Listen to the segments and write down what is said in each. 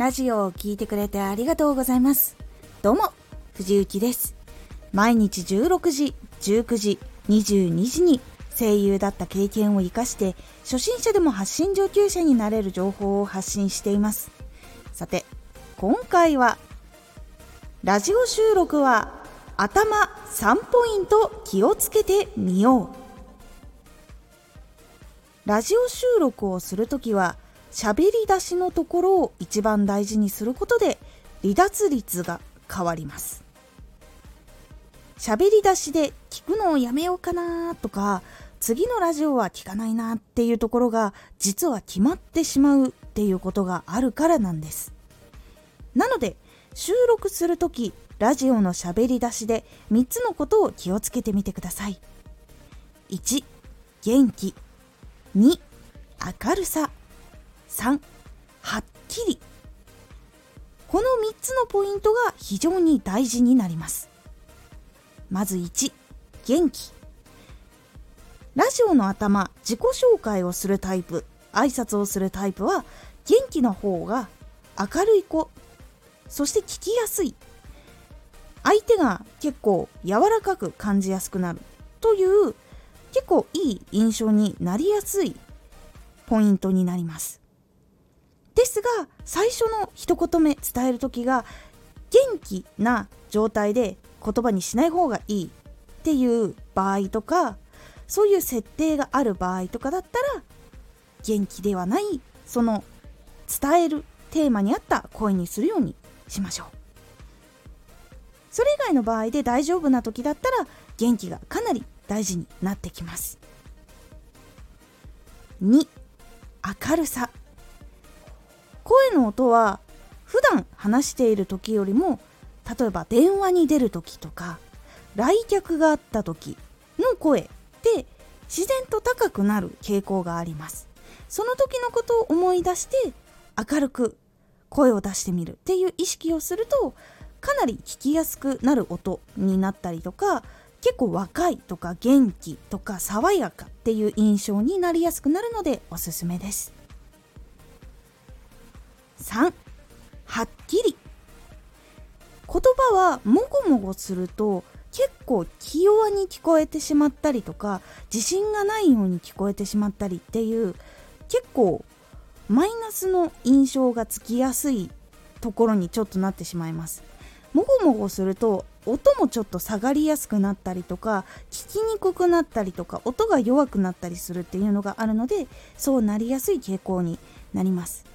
ラジオを聴いてくれてありがとうございます。どうも、藤幸です。毎日16時、19時、22時に声優だった経験を活かして初心者でも発信上級者になれる情報を発信しています。さて、今回はラジオ収録は頭3ポイント気をつけてみよう。ラジオ収録をするときは喋り出しのところを一番大事にすることで離脱率が変わります。喋り出しで聞くのをやめようかなとか次のラジオは聞かないなっていうところが実は決まってしまうっていうことがあるからなんです。なので収録する時ラジオの喋り出しで3つのことを気をつけてみてください。1元気。2明るさ。3はっきり。この3つのポイントが非常に大事になります。まず1元気。ラジオの頭自己紹介をするタイプ挨拶をするタイプは元気な方が明るい子。そして聞きやすい。相手が結構柔らかく感じやすくなる。という結構いい印象になりやすいポイントになります。ですが最初の一言目伝える時が元気な状態で言葉にしない方がいいっていう場合とかそういう設定がある場合とかだったら元気ではないその伝えるテーマに合った声にするようにしましょう。それ以外の場合で大丈夫な時だったら元気がかなり大事になってきます。2明るさ。声の音は普段話している時よりも例えば電話に出る時とか来客があった時の声って自然と高くなる傾向があります。その時のことを思い出して明るく声を出してみるっていう意識をするとかなり聞きやすくなる音になったりとか結構若いとか元気とか爽やかっていう印象になりやすくなるのでおすすめです。3はっきり。言葉はもごもごすると結構気弱に聞こえてしまったりとか自信がないように聞こえてしまったりっていう結構マイナスの印象がつきやすいところにちょっとなってしまいます。もごもごすると音もちょっと下がりやすくなったりとか聞きにくくなったりとか音が弱くなったりするっていうのがあるのでそうなりやすい傾向になります。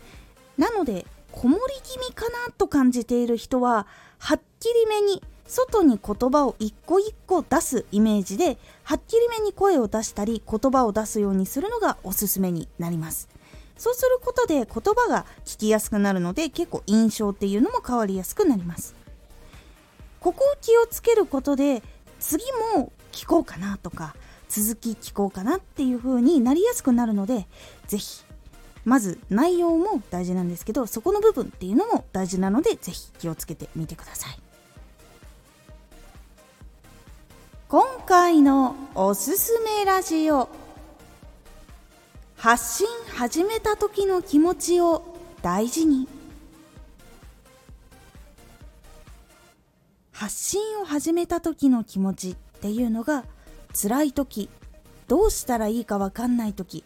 なのでこもり気味かなと感じている人ははっきりめに外に言葉を一個一個出すイメージではっきりめに声を出したり言葉を出すようにするのがおすすめになります。そうすることで言葉が聞きやすくなるので結構印象っていうのも変わりやすくなります。ここを気をつけることで次も聞こうかなとか続き聞こうかなっていう風になりやすくなるので是非まず内容も大事なんですけどそこの部分っていうのも大事なので是非気をつけてみてください。今回のおすすめラジオ。発信始めた時の気持ちを大事に。発信を始めた時の気持ちっていうのが辛い時どうしたらいいか分かんない時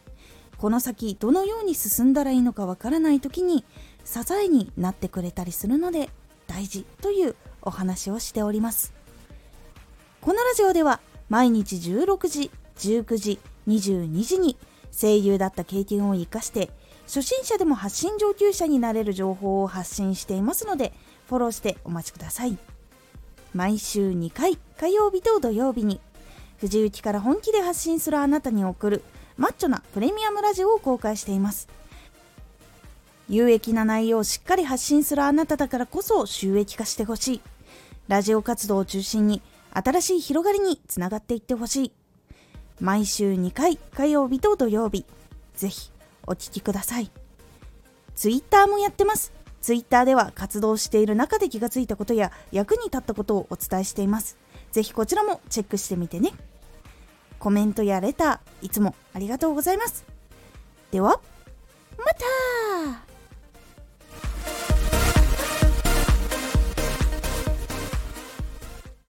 この先どのように進んだらいいのかわからない時に支えになってくれたりするので大事というお話をしております。このラジオでは毎日16時19時22時に声優だった経験を生かして初心者でも発信上級者になれる情報を発信していますのでフォローしてお待ちください。毎週2回火曜日と土曜日に藤雪から本気で発信するあなたに送るマッチョなプレミアムラジオを公開しています。有益な内容をしっかり発信するあなただからこそ収益化してほしい。ラジオ活動を中心に新しい広がりにつながっていってほしい。毎週2回火曜日と土曜日ぜひお聴きください。ツイッターもやってます。ツイッターでは活動している中で気がついたことや役に立ったことをお伝えしています。ぜひこちらもチェックしてみてね。コメントやレター、いつもありがとうございます。では、また